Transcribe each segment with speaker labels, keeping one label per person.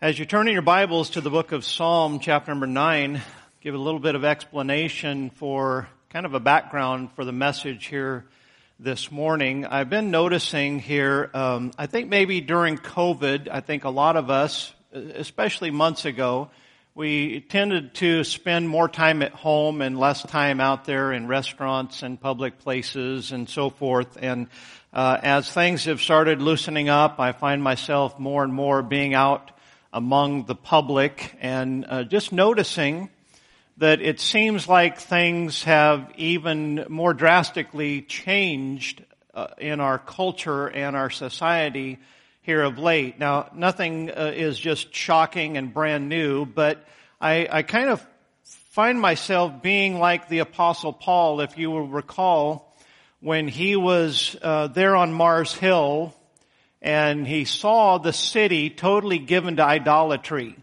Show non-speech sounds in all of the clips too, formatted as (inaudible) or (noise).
Speaker 1: As you turn in your Bibles to the book of Psalm, chapter number 9, give a little bit of explanation for kind of a background for the message here this morning. I've been noticing here, um, I think maybe during COVID, I think a lot of us, especially months ago, we tended to spend more time at home and less time out there in restaurants and public places and so forth. And uh, as things have started loosening up, I find myself more and more being out among the public and uh, just noticing that it seems like things have even more drastically changed uh, in our culture and our society here of late. Now, nothing uh, is just shocking and brand new, but I, I kind of find myself being like the apostle Paul, if you will recall, when he was uh, there on Mars Hill and he saw the city totally given to idolatry.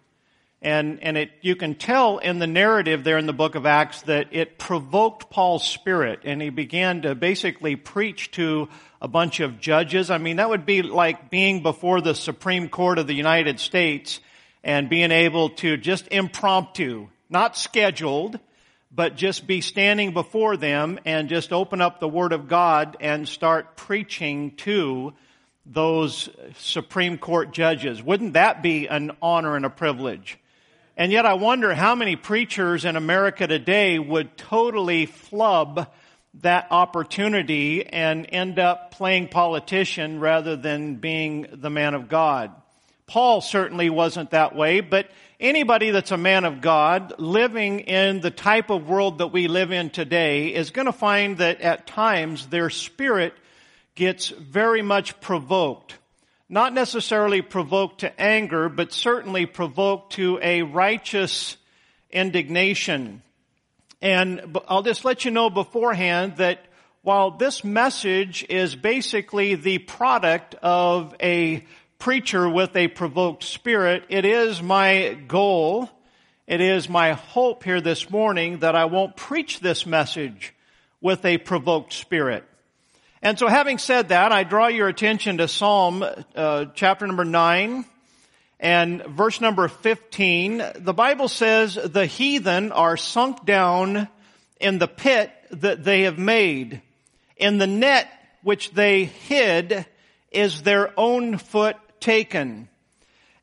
Speaker 1: And, and it, you can tell in the narrative there in the book of Acts that it provoked Paul's spirit and he began to basically preach to a bunch of judges. I mean, that would be like being before the Supreme Court of the United States and being able to just impromptu, not scheduled, but just be standing before them and just open up the Word of God and start preaching to those Supreme Court judges. Wouldn't that be an honor and a privilege? And yet I wonder how many preachers in America today would totally flub that opportunity and end up playing politician rather than being the man of God. Paul certainly wasn't that way, but anybody that's a man of God living in the type of world that we live in today is going to find that at times their spirit gets very much provoked not necessarily provoked to anger, but certainly provoked to a righteous indignation. And I'll just let you know beforehand that while this message is basically the product of a preacher with a provoked spirit, it is my goal, it is my hope here this morning that I won't preach this message with a provoked spirit. And so having said that, I draw your attention to Psalm uh, chapter number 9 and verse number 15. The Bible says the heathen are sunk down in the pit that they have made. In the net which they hid is their own foot taken.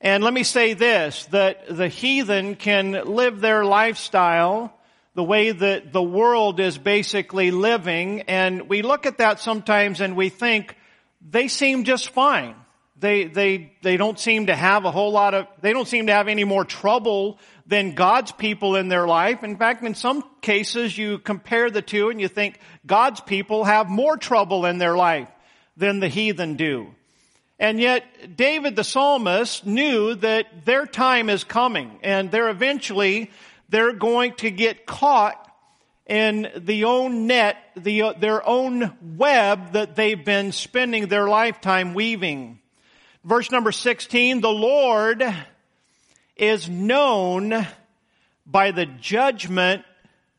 Speaker 1: And let me say this, that the heathen can live their lifestyle the way that the world is basically living. And we look at that sometimes and we think they seem just fine. They, they, they don't seem to have a whole lot of, they don't seem to have any more trouble than God's people in their life. In fact, in some cases you compare the two and you think God's people have more trouble in their life than the heathen do. And yet David the psalmist knew that their time is coming and they're eventually they're going to get caught in the own net, the, their own web that they've been spending their lifetime weaving. Verse number 16, the Lord is known by the judgment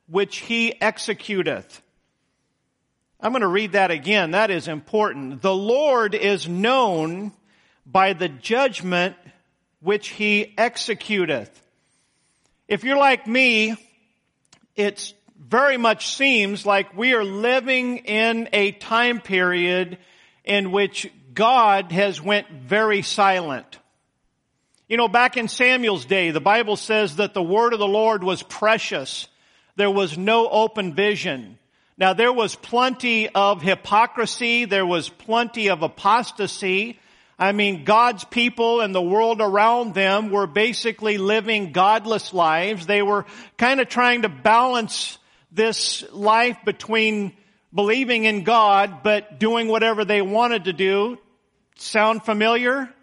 Speaker 1: which he executeth. I'm going to read that again. That is important. The Lord is known by the judgment which he executeth. If you're like me, it very much seems like we are living in a time period in which God has went very silent. You know, back in Samuel's day, the Bible says that the word of the Lord was precious. There was no open vision. Now there was plenty of hypocrisy. There was plenty of apostasy. I mean, God's people and the world around them were basically living godless lives. They were kind of trying to balance this life between believing in God but doing whatever they wanted to do. Sound familiar?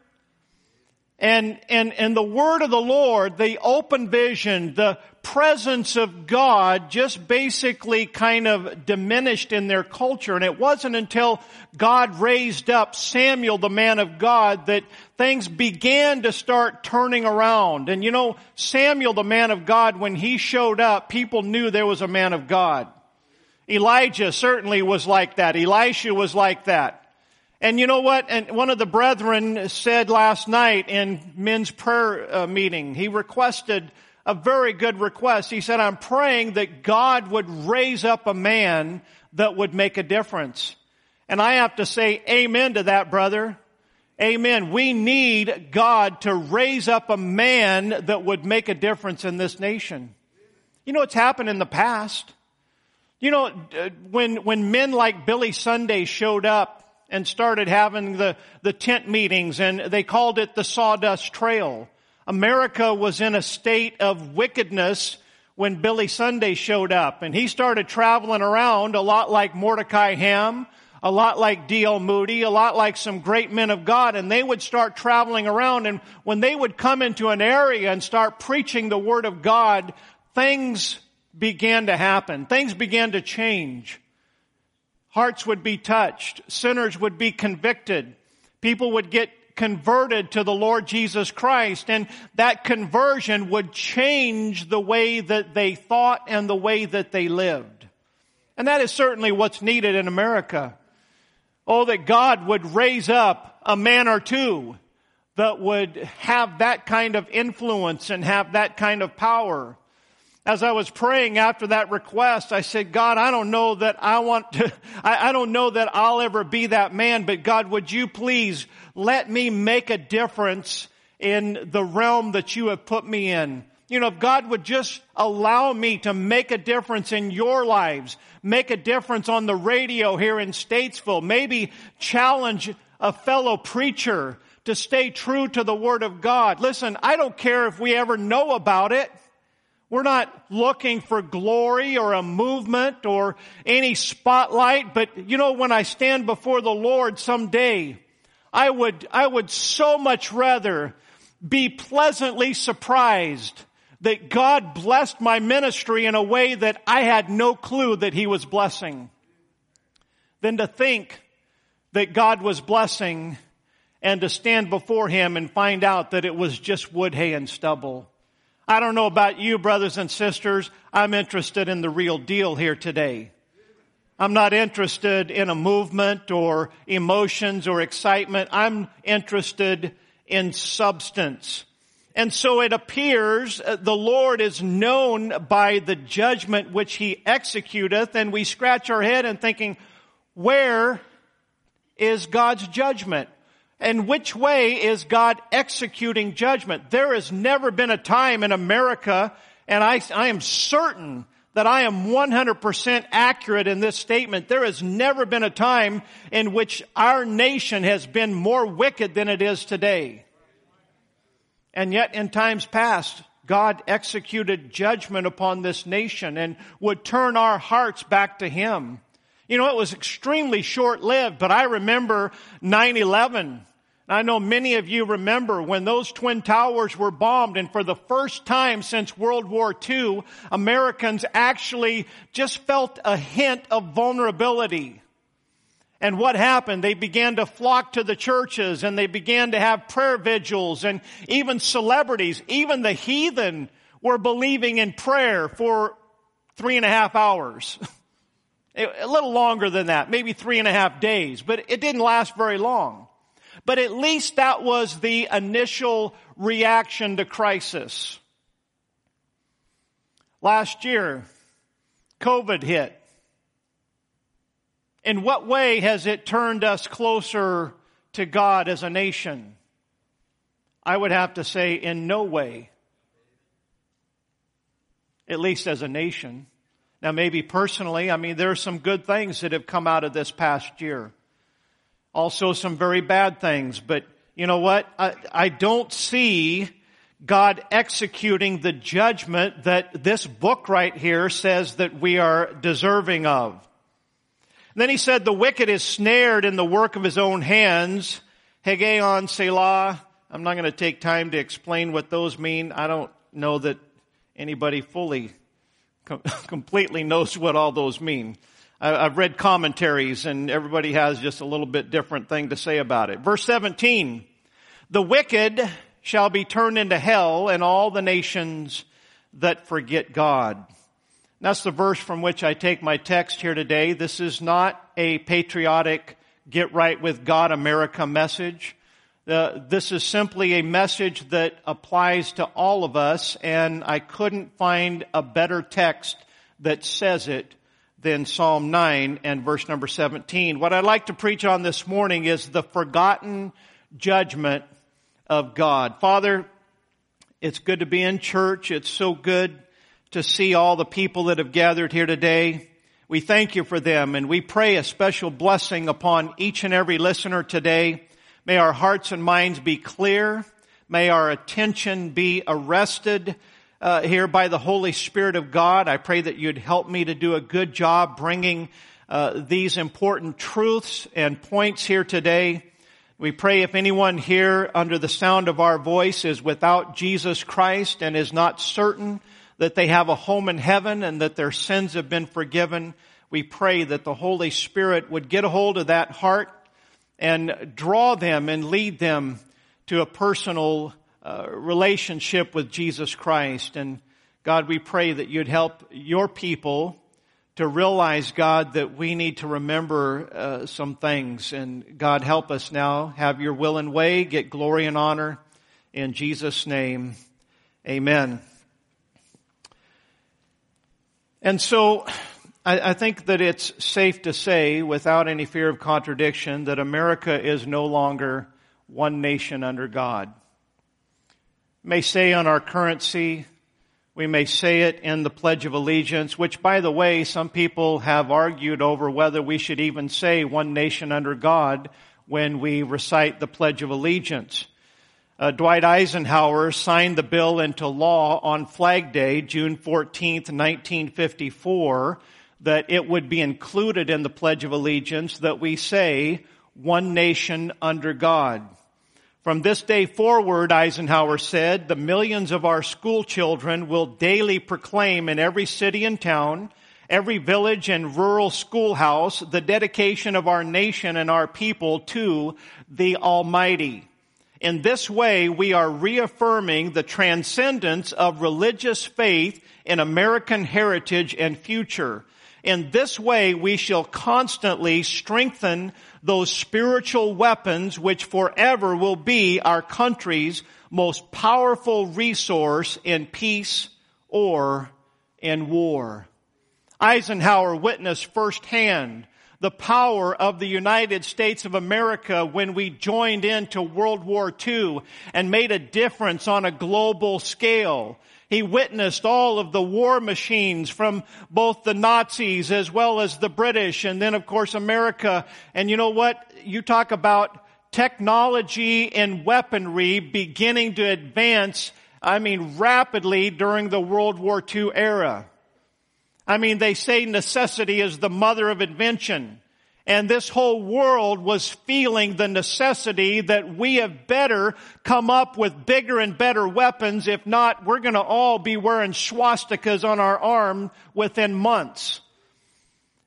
Speaker 1: And, and, and the word of the Lord, the open vision, the presence of God just basically kind of diminished in their culture. And it wasn't until God raised up Samuel, the man of God, that things began to start turning around. And you know, Samuel, the man of God, when he showed up, people knew there was a man of God. Elijah certainly was like that. Elisha was like that. And you know what? And one of the brethren said last night in men's prayer uh, meeting, he requested a very good request. He said, I'm praying that God would raise up a man that would make a difference. And I have to say amen to that, brother. Amen. We need God to raise up a man that would make a difference in this nation. You know what's happened in the past? You know, when, when men like Billy Sunday showed up and started having the, the tent meetings and they called it the sawdust trail. America was in a state of wickedness when Billy Sunday showed up and he started traveling around a lot like Mordecai Ham, a lot like D.L. Moody, a lot like some great men of God, and they would start traveling around, and when they would come into an area and start preaching the Word of God, things began to happen. Things began to change. Hearts would be touched. Sinners would be convicted. People would get converted to the Lord Jesus Christ and that conversion would change the way that they thought and the way that they lived. And that is certainly what's needed in America. Oh, that God would raise up a man or two that would have that kind of influence and have that kind of power as I was praying after that request, I said, God, I don't know that I want to, (laughs) I, I, don't know that I'll ever be that man, but God, would you please let me make a difference in the realm that you have put me in? You know, if God would just allow me to make a difference in your lives, make a difference on the radio here in Statesville, maybe challenge a fellow preacher to stay true to the Word of God. Listen, I don't care if we ever know about it. We're not looking for glory or a movement or any spotlight, but you know, when I stand before the Lord someday, I would, I would so much rather be pleasantly surprised that God blessed my ministry in a way that I had no clue that He was blessing than to think that God was blessing and to stand before Him and find out that it was just wood, hay, and stubble. I don't know about you, brothers and sisters. I'm interested in the real deal here today. I'm not interested in a movement or emotions or excitement. I'm interested in substance. And so it appears uh, the Lord is known by the judgment which he executeth, and we scratch our head and thinking, where is God's judgment? And which way is God executing judgment? There has never been a time in America, and I, I am certain that I am 100% accurate in this statement. There has never been a time in which our nation has been more wicked than it is today. And yet in times past, God executed judgment upon this nation and would turn our hearts back to Him. You know, it was extremely short lived, but I remember 9-11 I know many of you remember when those twin towers were bombed and for the first time since World War II, Americans actually just felt a hint of vulnerability. And what happened? They began to flock to the churches and they began to have prayer vigils and even celebrities, even the heathen were believing in prayer for three and a half hours. (laughs) a little longer than that, maybe three and a half days, but it didn't last very long. But at least that was the initial reaction to crisis. Last year, COVID hit. In what way has it turned us closer to God as a nation? I would have to say in no way. At least as a nation. Now maybe personally, I mean, there are some good things that have come out of this past year. Also some very bad things, but you know what? I, I don't see God executing the judgment that this book right here says that we are deserving of. And then he said, the wicked is snared in the work of his own hands. Higgaion Selah. I'm not going to take time to explain what those mean. I don't know that anybody fully, (laughs) completely knows what all those mean. I've read commentaries and everybody has just a little bit different thing to say about it. Verse 17, the wicked shall be turned into hell and all the nations that forget God. That's the verse from which I take my text here today. This is not a patriotic Get Right with God America message. Uh, this is simply a message that applies to all of us, and I couldn't find a better text that says it than Psalm 9 and verse number 17. What I'd like to preach on this morning is the forgotten judgment of God. Father, it's good to be in church. It's so good to see all the people that have gathered here today. We thank you for them and we pray a special blessing upon each and every listener today. May our hearts and minds be clear. May our attention be arrested uh, here by the Holy Spirit of God. I pray that you'd help me to do a good job bringing uh, these important truths and points here today. We pray if anyone here under the sound of our voice is without Jesus Christ and is not certain that they have a home in heaven and that their sins have been forgiven, we pray that the Holy Spirit would get a hold of that heart and draw them and lead them to a personal uh, relationship with Jesus Christ. And God, we pray that you'd help your people to realize, God, that we need to remember uh, some things. And God, help us now. Have your will and way. Get glory and honor. In Jesus' name, amen. And so, I, I think that it's safe to say, without any fear of contradiction, that America is no longer one nation under God may say on our currency, we may say it in the Pledge of Allegiance, which by the way, some people have argued over whether we should even say one nation under God when we recite the Pledge of Allegiance. Uh, Dwight Eisenhower signed the bill into law on Flag Day, June 14th, 1954, that it would be included in the Pledge of Allegiance that we say one nation under God. From this day forward, Eisenhower said, the millions of our school children will daily proclaim in every city and town, every village and rural schoolhouse, the dedication of our nation and our people to the Almighty. In this way, we are reaffirming the transcendence of religious faith in American heritage and future. In this way, we shall constantly strengthen those spiritual weapons which forever will be our country's most powerful resource in peace or in war. Eisenhower witnessed firsthand the power of the United States of America when we joined into World War II and made a difference on a global scale. He witnessed all of the war machines from both the Nazis as well as the British and then of course America. And you know what? You talk about technology and weaponry beginning to advance, I mean rapidly during the World War II era. I mean, they say necessity is the mother of invention. And this whole world was feeling the necessity that we have better come up with bigger and better weapons. If not, we're going to all be wearing swastikas on our arm within months.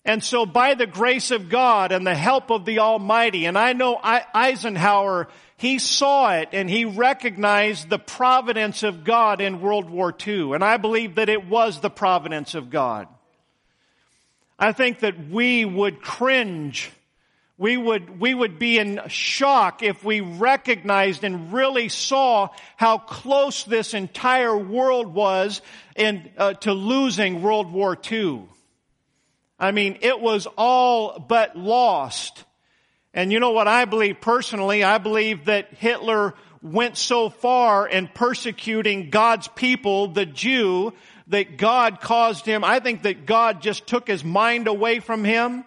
Speaker 1: And so by the grace of God and the help of the Almighty, and I know Eisenhower, he saw it and he recognized the providence of God in World War II. And I believe that it was the providence of God. I think that we would cringe. We would, we would be in shock if we recognized and really saw how close this entire world was in, uh, to losing World War II. I mean, it was all but lost. And you know what I believe personally? I believe that Hitler went so far in persecuting God's people, the Jew, that God caused him, I think that God just took his mind away from him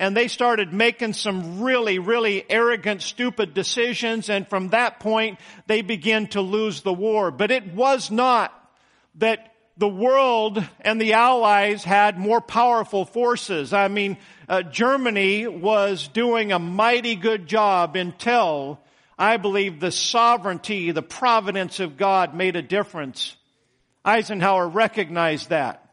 Speaker 1: and they started making some really, really arrogant, stupid decisions. And from that point, they began to lose the war. But it was not that the world and the Allies had more powerful forces. I mean, uh, Germany was doing a mighty good job until I believe the sovereignty, the providence of God made a difference. Eisenhower recognized that.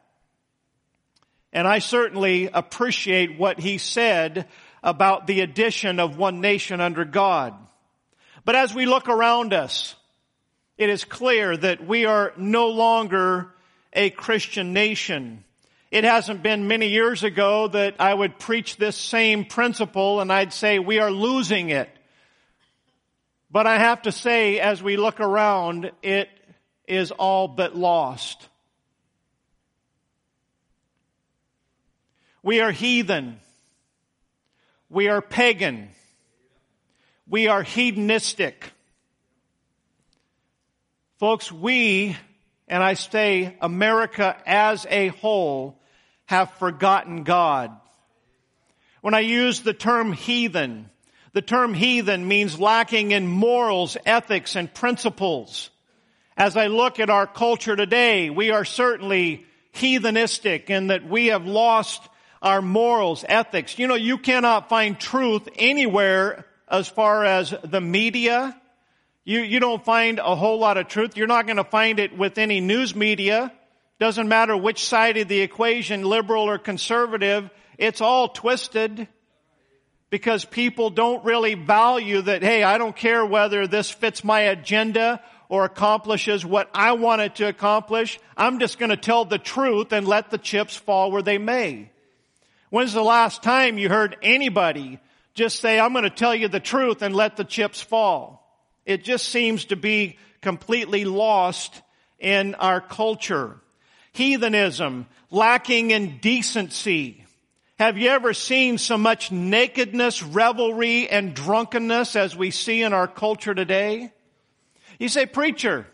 Speaker 1: And I certainly appreciate what he said about the addition of one nation under God. But as we look around us, it is clear that we are no longer a Christian nation. It hasn't been many years ago that I would preach this same principle and I'd say we are losing it. But I have to say, as we look around, it is all but lost. We are heathen. We are pagan. We are hedonistic. Folks, we, and I say America as a whole, have forgotten God. When I use the term heathen, the term heathen means lacking in morals, ethics, and principles. As I look at our culture today, we are certainly heathenistic in that we have lost our morals, ethics. You know, you cannot find truth anywhere as far as the media, you, you don't find a whole lot of truth. You're not going to find it with any news media. Doesn't matter which side of the equation, liberal or conservative, it's all twisted because people don't really value that, hey, I don't care whether this fits my agenda or accomplishes what I want it to accomplish. I'm just going to tell the truth and let the chips fall where they may. When's the last time you heard anybody just say, I'm going to tell you the truth and let the chips fall? It just seems to be completely lost in our culture. Heathenism, lacking in decency. Have you ever seen so much nakedness, revelry, and drunkenness as we see in our culture today? You say, preacher,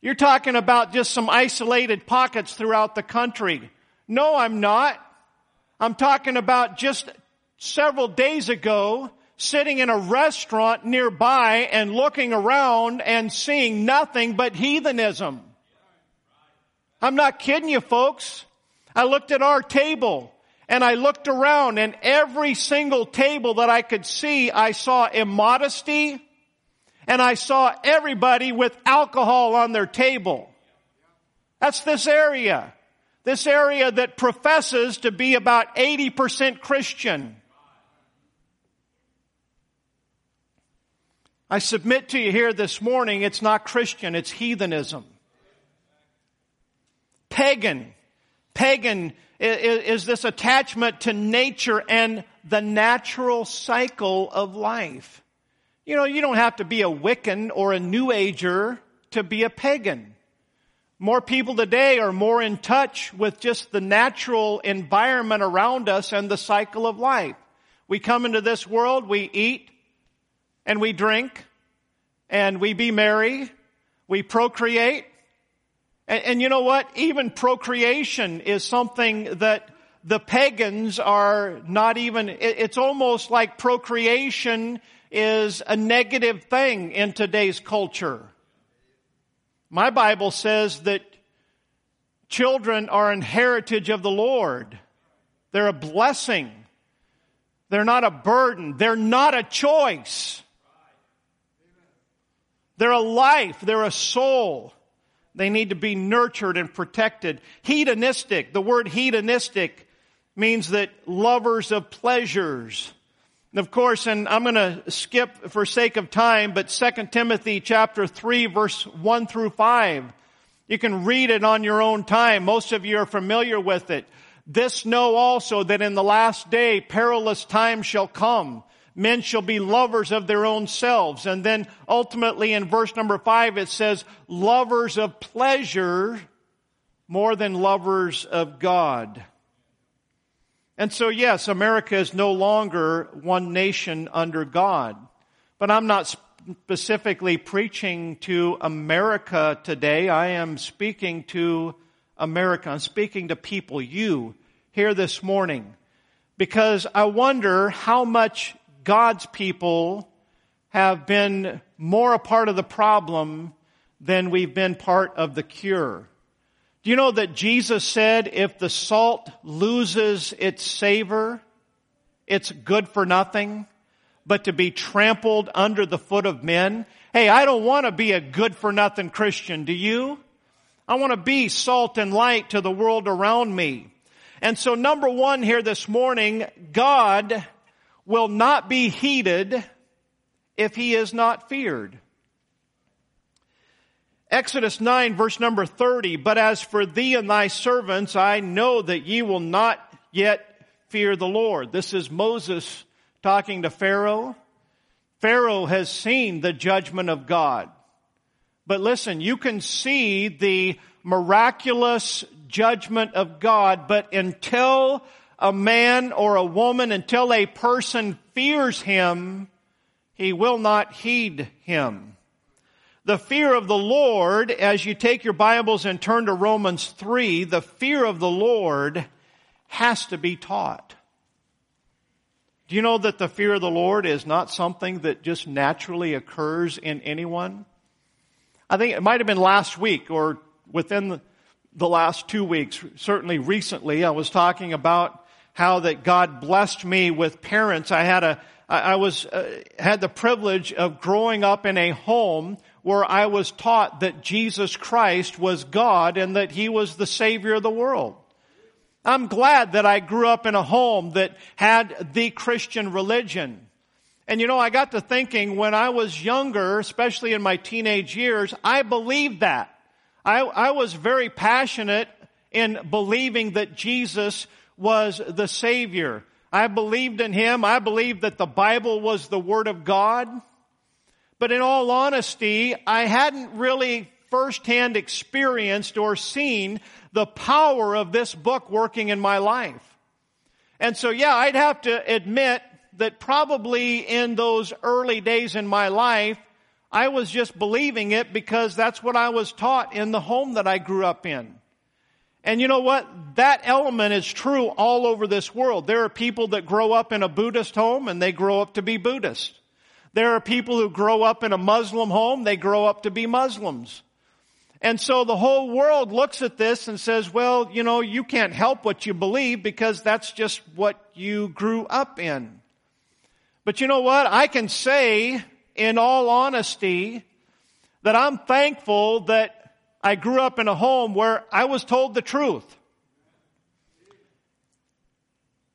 Speaker 1: you're talking about just some isolated pockets throughout the country. No, I'm not. I'm talking about just several days ago, sitting in a restaurant nearby and looking around and seeing nothing but heathenism. I'm not kidding you folks. I looked at our table and I looked around and every single table that I could see, I saw immodesty and I saw everybody with alcohol on their table. That's this area. This area that professes to be about 80% Christian. I submit to you here this morning, it's not Christian, it's heathenism. Pagan. Pagan is this attachment to nature and the natural cycle of life. You know, you don't have to be a Wiccan or a New Ager to be a pagan. More people today are more in touch with just the natural environment around us and the cycle of life. We come into this world, we eat, and we drink and we be merry, we procreate. And, and, you know what? Even procreation is something that the pagans are not even, it, it's almost like procreation is a negative thing in today's culture. My Bible says that children are an heritage of the Lord. They're a blessing. They're not a burden. They're not a choice. They're a life. They're a soul. They need to be nurtured and protected. Hedonistic. The word hedonistic means that lovers of pleasures. Of course, and I'm going to skip for sake of time, but 2 Timothy chapter 3 verse 1 through 5. You can read it on your own time. Most of you are familiar with it. This know also that in the last day perilous times shall come men shall be lovers of their own selves. And then ultimately in verse number five it says, lovers of pleasure more than lovers of God. And so yes, America is no longer one nation under God. But I'm not specifically preaching to America today. I am speaking to America. I'm speaking to people, you, here this morning. Because I wonder how much God's people have been more a part of the problem than we've been part of the cure. Do you know that Jesus said if the salt loses its savor, it's good for nothing, but to be trampled under the foot of men? Hey, I don't want to be a good for nothing Christian, do you? I want to be salt and light to the world around me. And so number one here this morning, God will not be heeded if he is not feared. Exodus 9 verse number 30, but as for thee and thy servants, I know that ye will not yet fear the Lord. This is Moses talking to Pharaoh. Pharaoh has seen the judgment of God. But listen, you can see the miraculous judgment of God, but until a man or a woman, until a person fears him, he will not heed him. The fear of the Lord, as you take your Bibles and turn to Romans 3, the fear of the Lord has to be taught. Do you know that the fear of the Lord is not something that just naturally occurs in anyone? I think it might have been last week or within the last two weeks, certainly recently, I was talking about how that God blessed me with parents. I had a, I was, uh, had the privilege of growing up in a home where I was taught that Jesus Christ was God and that He was the Savior of the world. I'm glad that I grew up in a home that had the Christian religion. And you know, I got to thinking when I was younger, especially in my teenage years, I believed that. I, I was very passionate in believing that Jesus was the Savior. I believed in Him. I believed that the Bible was the Word of God. But in all honesty, I hadn't really firsthand experienced or seen the power of this book working in my life. And so yeah, I'd have to admit that probably in those early days in my life, I was just believing it because that's what I was taught in the home that I grew up in. And you know what? That element is true all over this world. There are people that grow up in a Buddhist home and they grow up to be Buddhist. There are people who grow up in a Muslim home, they grow up to be Muslims. And so the whole world looks at this and says, well, you know, you can't help what you believe because that's just what you grew up in. But you know what? I can say in all honesty that I'm thankful that I grew up in a home where I was told the truth.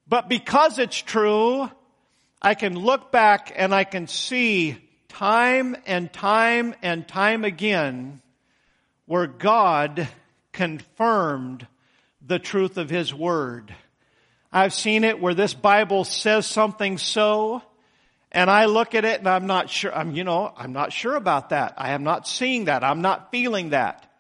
Speaker 1: But because it's true, I can look back and I can see time and time and time again where God confirmed the truth of His Word. I've seen it where this Bible says something so, and I look at it and I'm not sure, I'm, you know, I'm not sure about that. I am not seeing that. I'm not feeling that.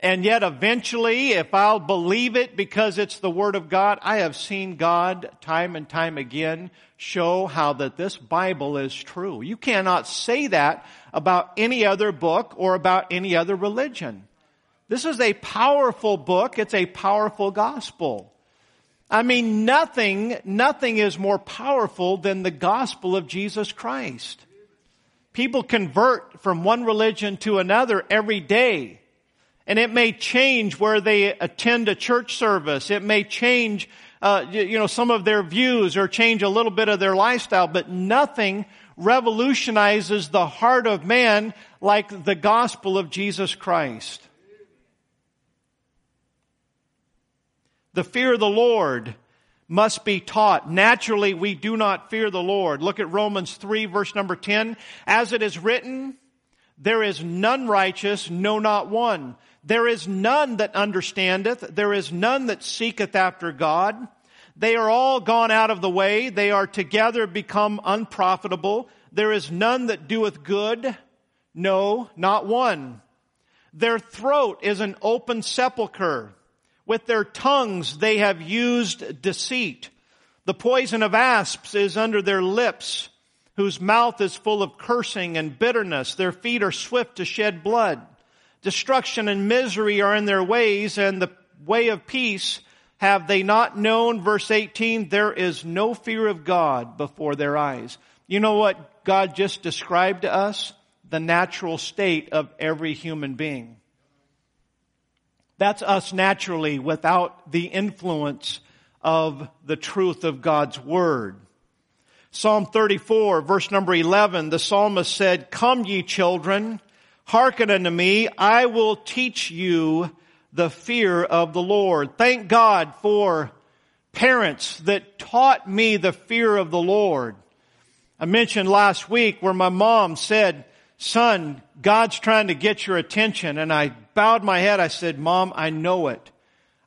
Speaker 1: And yet eventually, if I'll believe it because it's the Word of God, I have seen God time and time again show how that this Bible is true. You cannot say that about any other book or about any other religion. This is a powerful book. It's a powerful gospel. I mean, nothing, nothing is more powerful than the gospel of Jesus Christ. People convert from one religion to another every day. And it may change where they attend a church service. It may change, uh, you know, some of their views or change a little bit of their lifestyle, but nothing revolutionizes the heart of man like the gospel of Jesus Christ. The fear of the Lord must be taught. Naturally, we do not fear the Lord. Look at Romans 3 verse number 10. As it is written, there is none righteous, no not one. There is none that understandeth. There is none that seeketh after God. They are all gone out of the way. They are together become unprofitable. There is none that doeth good. No, not one. Their throat is an open sepulchre. With their tongues they have used deceit. The poison of asps is under their lips, whose mouth is full of cursing and bitterness. Their feet are swift to shed blood. Destruction and misery are in their ways, and the way of peace have they not known? Verse 18, there is no fear of God before their eyes. You know what God just described to us? The natural state of every human being. That's us naturally without the influence of the truth of God's Word. Psalm 34 verse number 11, the psalmist said, Come ye children, hearken unto me, I will teach you the fear of the Lord. Thank God for parents that taught me the fear of the Lord. I mentioned last week where my mom said, son, God's trying to get your attention. And I bowed my head. I said, mom, I know it.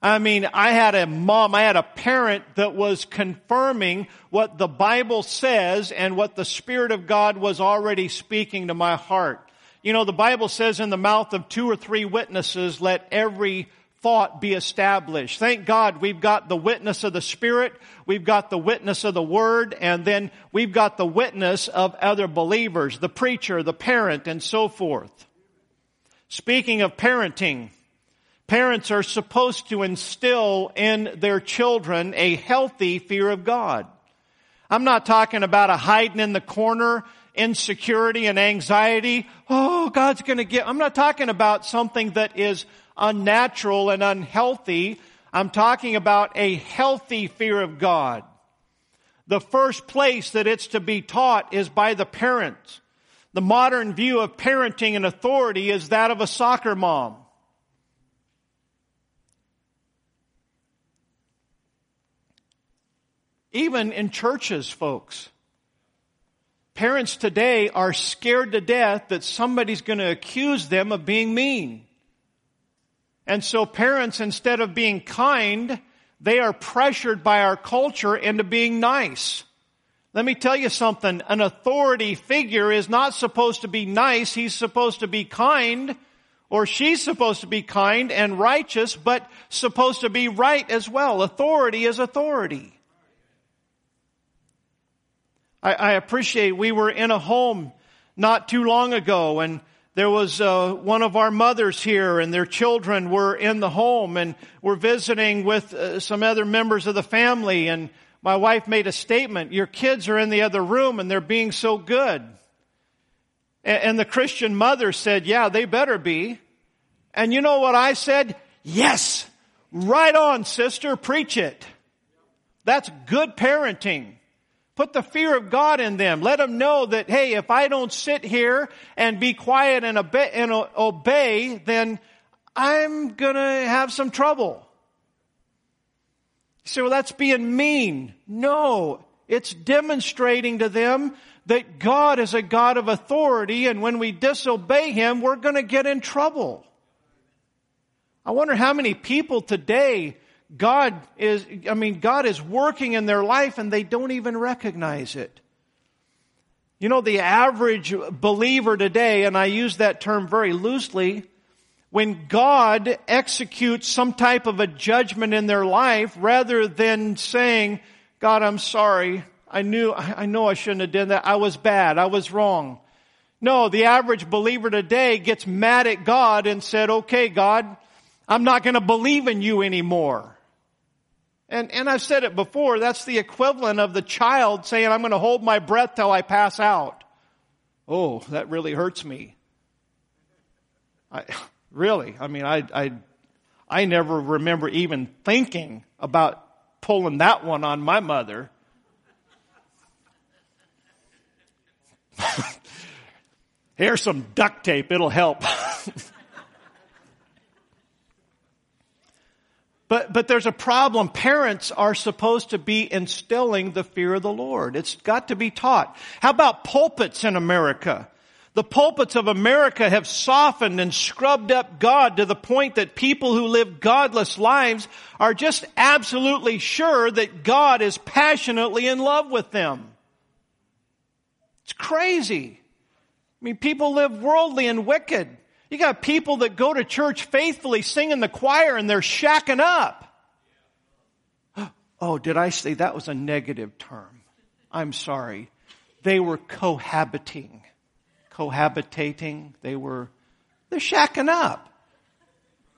Speaker 1: I mean, I had a mom, I had a parent that was confirming what the Bible says and what the Spirit of God was already speaking to my heart. You know, the Bible says in the mouth of two or three witnesses, let every thought be established. Thank God we've got the witness of the Spirit, we've got the witness of the Word, and then we've got the witness of other believers, the preacher, the parent, and so forth. Speaking of parenting, parents are supposed to instill in their children a healthy fear of God. I'm not talking about a hiding in the corner, insecurity and anxiety. Oh, God's gonna get, I'm not talking about something that is unnatural and unhealthy. I'm talking about a healthy fear of God. The first place that it's to be taught is by the parents. The modern view of parenting and authority is that of a soccer mom. Even in churches, folks. Parents today are scared to death that somebody's going to accuse them of being mean. And so parents, instead of being kind, they are pressured by our culture into being nice. Let me tell you something. An authority figure is not supposed to be nice. He's supposed to be kind, or she's supposed to be kind and righteous, but supposed to be right as well. Authority is authority. I, I appreciate we were in a home not too long ago and there was uh, one of our mothers here and their children were in the home and were visiting with uh, some other members of the family and my wife made a statement your kids are in the other room and they're being so good. And, and the christian mother said yeah they better be. And you know what i said? Yes right on sister preach it. That's good parenting Put the fear of God in them. Let them know that, hey, if I don't sit here and be quiet and obey, and obey then I'm gonna have some trouble. You say, well, that's being mean. No, it's demonstrating to them that God is a God of authority and when we disobey Him, we're gonna get in trouble. I wonder how many people today God is, I mean, God is working in their life and they don't even recognize it. You know, the average believer today, and I use that term very loosely, when God executes some type of a judgment in their life, rather than saying, God, I'm sorry. I knew, I know I shouldn't have done that. I was bad. I was wrong. No, the average believer today gets mad at God and said, okay, God, I'm not going to believe in you anymore. And, and I've said it before, that's the equivalent of the child saying, I'm going to hold my breath till I pass out. Oh, that really hurts me. I, really, I mean, I, I, I never remember even thinking about pulling that one on my mother. (laughs) Here's some duct tape, it'll help. (laughs) But, but there's a problem. Parents are supposed to be instilling the fear of the Lord. It's got to be taught. How about pulpits in America? The pulpits of America have softened and scrubbed up God to the point that people who live godless lives are just absolutely sure that God is passionately in love with them. It's crazy. I mean, people live worldly and wicked. You got people that go to church faithfully, singing the choir, and they're shacking up. (gasps) Oh, did I say that was a negative term? I'm sorry. They were cohabiting. Cohabitating. They were, they're shacking up.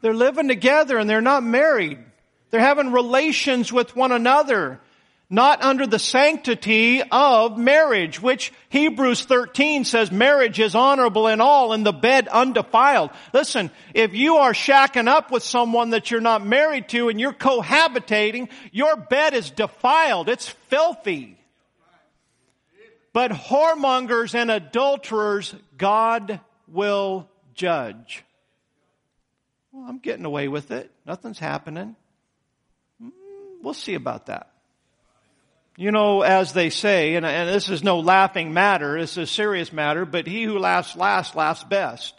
Speaker 1: They're living together and they're not married. They're having relations with one another not under the sanctity of marriage, which Hebrews 13 says marriage is honorable in all and the bed undefiled. Listen, if you are shacking up with someone that you're not married to and you're cohabitating, your bed is defiled. It's filthy. But whoremongers and adulterers, God will judge. Well, I'm getting away with it. Nothing's happening. Hmm, we'll see about that. You know, as they say, and, and this is no laughing matter, it's a serious matter, but he who laughs last laughs best.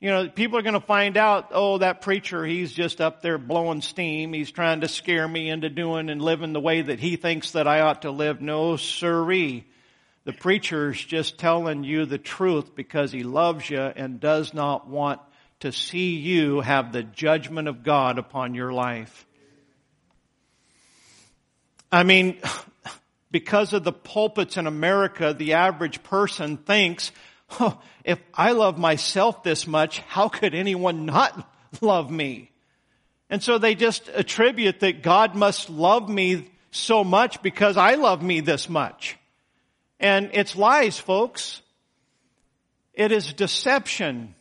Speaker 1: You know, people are going to find out, oh, that preacher, he's just up there blowing steam. He's trying to scare me into doing and living the way that he thinks that I ought to live. No, siree. The preacher's just telling you the truth because he loves you and does not want to see you have the judgment of God upon your life. I mean, (sighs) because of the pulpits in America, the average person thinks oh, if I love myself this much, how could anyone not (laughs) love me? And so they just attribute that God must love me so much because I love me this much. And it's lies, folks. It is deception.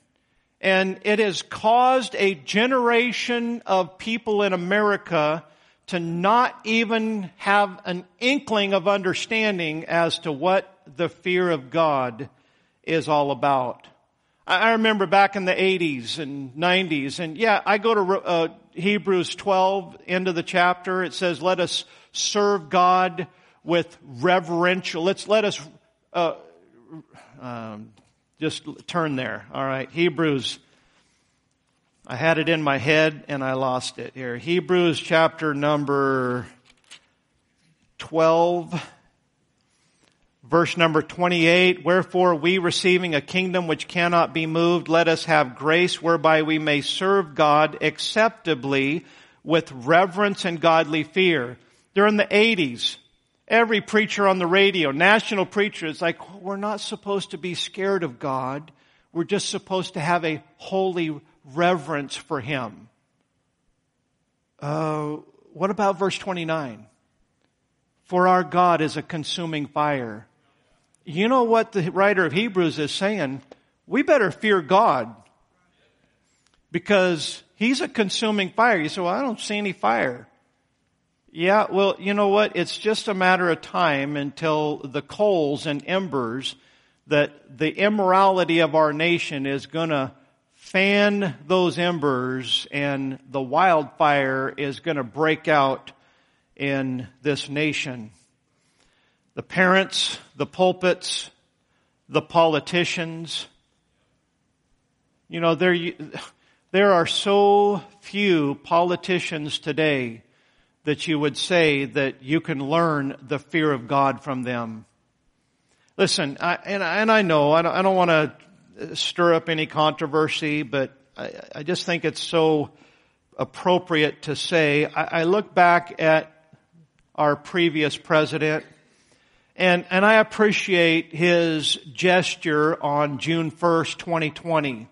Speaker 1: And it has caused a generation of people in America to not even have an inkling of understanding as to what the fear of God is all about. I remember back in the 80s and 90s, and yeah, I go to uh, Hebrews 12, end of the chapter. It says, let us serve God with reverential, let's let us, uh, um, just turn there. All right. Hebrews. I had it in my head and I lost it here. Hebrews chapter number 12 Verse number 28, wherefore we receiving a kingdom which cannot be moved, let us have grace whereby we may serve God acceptably with reverence and godly fear. During the 80s, every preacher on the radio, national preacher, is like, we're not supposed to be scared of God. We're just supposed to have a holy reverence for Him. Uh, what about verse 29? For our God is a consuming fire you know what the writer of Hebrews is saying? We better fear God because he's a consuming fire. You say, well, I don't see any fire. Yeah, well, you know what? It's just a matter of time until the coals and embers that the immorality of our nation is gonna fan those embers and the wildfire is gonna break out in this nation the parents, the pulpits, the politicians. You know, there, there are so few politicians today that you would say that you can learn the fear of God from them. Listen, I, and, and, I know I don't, I don't want to stir up any controversy, but I, I, just think it's so appropriate to say. I, I look back at our previous president, and, and I appreciate his gesture on June 1st, 2020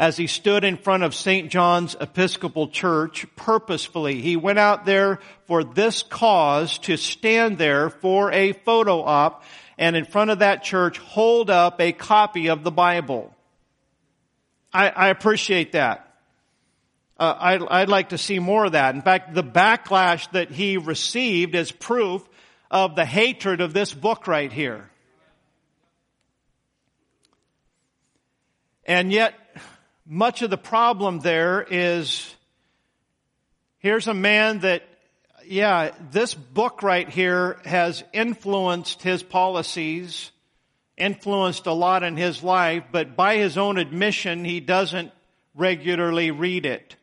Speaker 1: as he stood in front of St. John's Episcopal Church purposefully. He went out there for this cause to stand there for a photo op and in front of that church hold up a copy of the Bible. I, I appreciate that. Uh, I'd, I'd like to see more of that. In fact, the backlash that he received is proof of the hatred of this book right here. And yet, much of the problem there is here's a man that, yeah, this book right here has influenced his policies, influenced a lot in his life, but by his own admission, he doesn't regularly read it.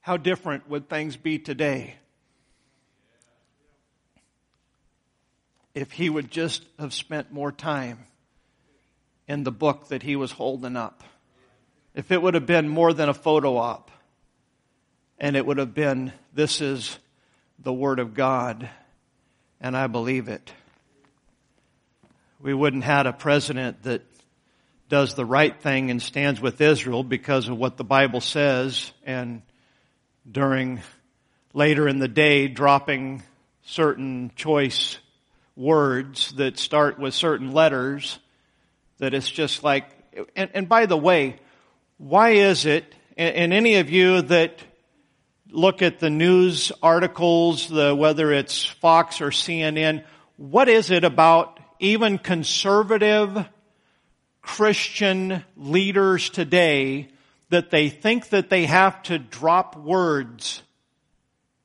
Speaker 1: How different would things be today if he would just have spent more time in the book that he was holding up? If it would have been more than a photo op, and it would have been, this is the Word of God, and I believe it. We wouldn't have had a president that does the right thing and stands with Israel because of what the Bible says and during later in the day dropping certain choice words that start with certain letters that it's just like, and, and by the way, why is it, and, and, any of you that look at the news articles, the, whether it's Fox or CNN, what is it about even conservative Christian leaders today that they think that they have to drop words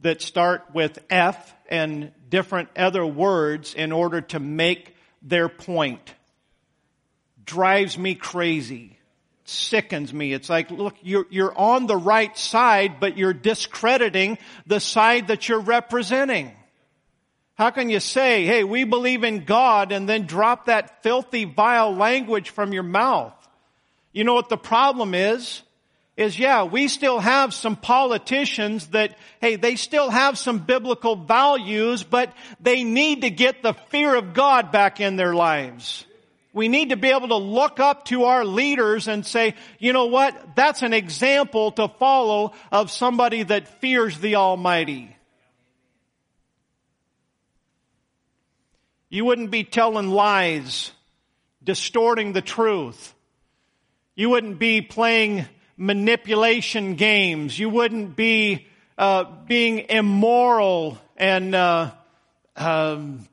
Speaker 1: that start with F and different other words in order to make their point. Drives me crazy. Sickens me. It's like, look, you're, you're on the right side, but you're discrediting the side that you're representing. How can you say, hey, we believe in God and then drop that filthy, vile language from your mouth? You know what the problem is? Is yeah, we still have some politicians that, hey, they still have some biblical values, but they need to get the fear of God back in their lives. We need to be able to look up to our leaders and say, you know what? That's an example to follow of somebody that fears the Almighty. You wouldn't be telling lies, distorting the truth. You wouldn't be playing manipulation games. You wouldn't be uh, being immoral and uh, um,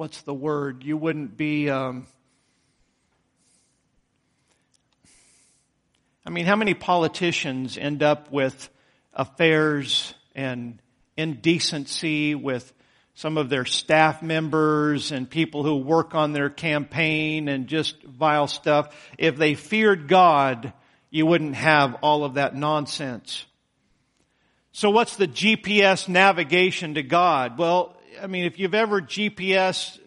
Speaker 1: what's the word? You wouldn't be. Um, I mean, how many politicians end up with affairs and indecency with some of their staff members and people who work on their campaign and just vile stuff. If they feared God, you wouldn't have all of that nonsense. So what's the GPS navigation to God? Well, I mean, if you've ever GPS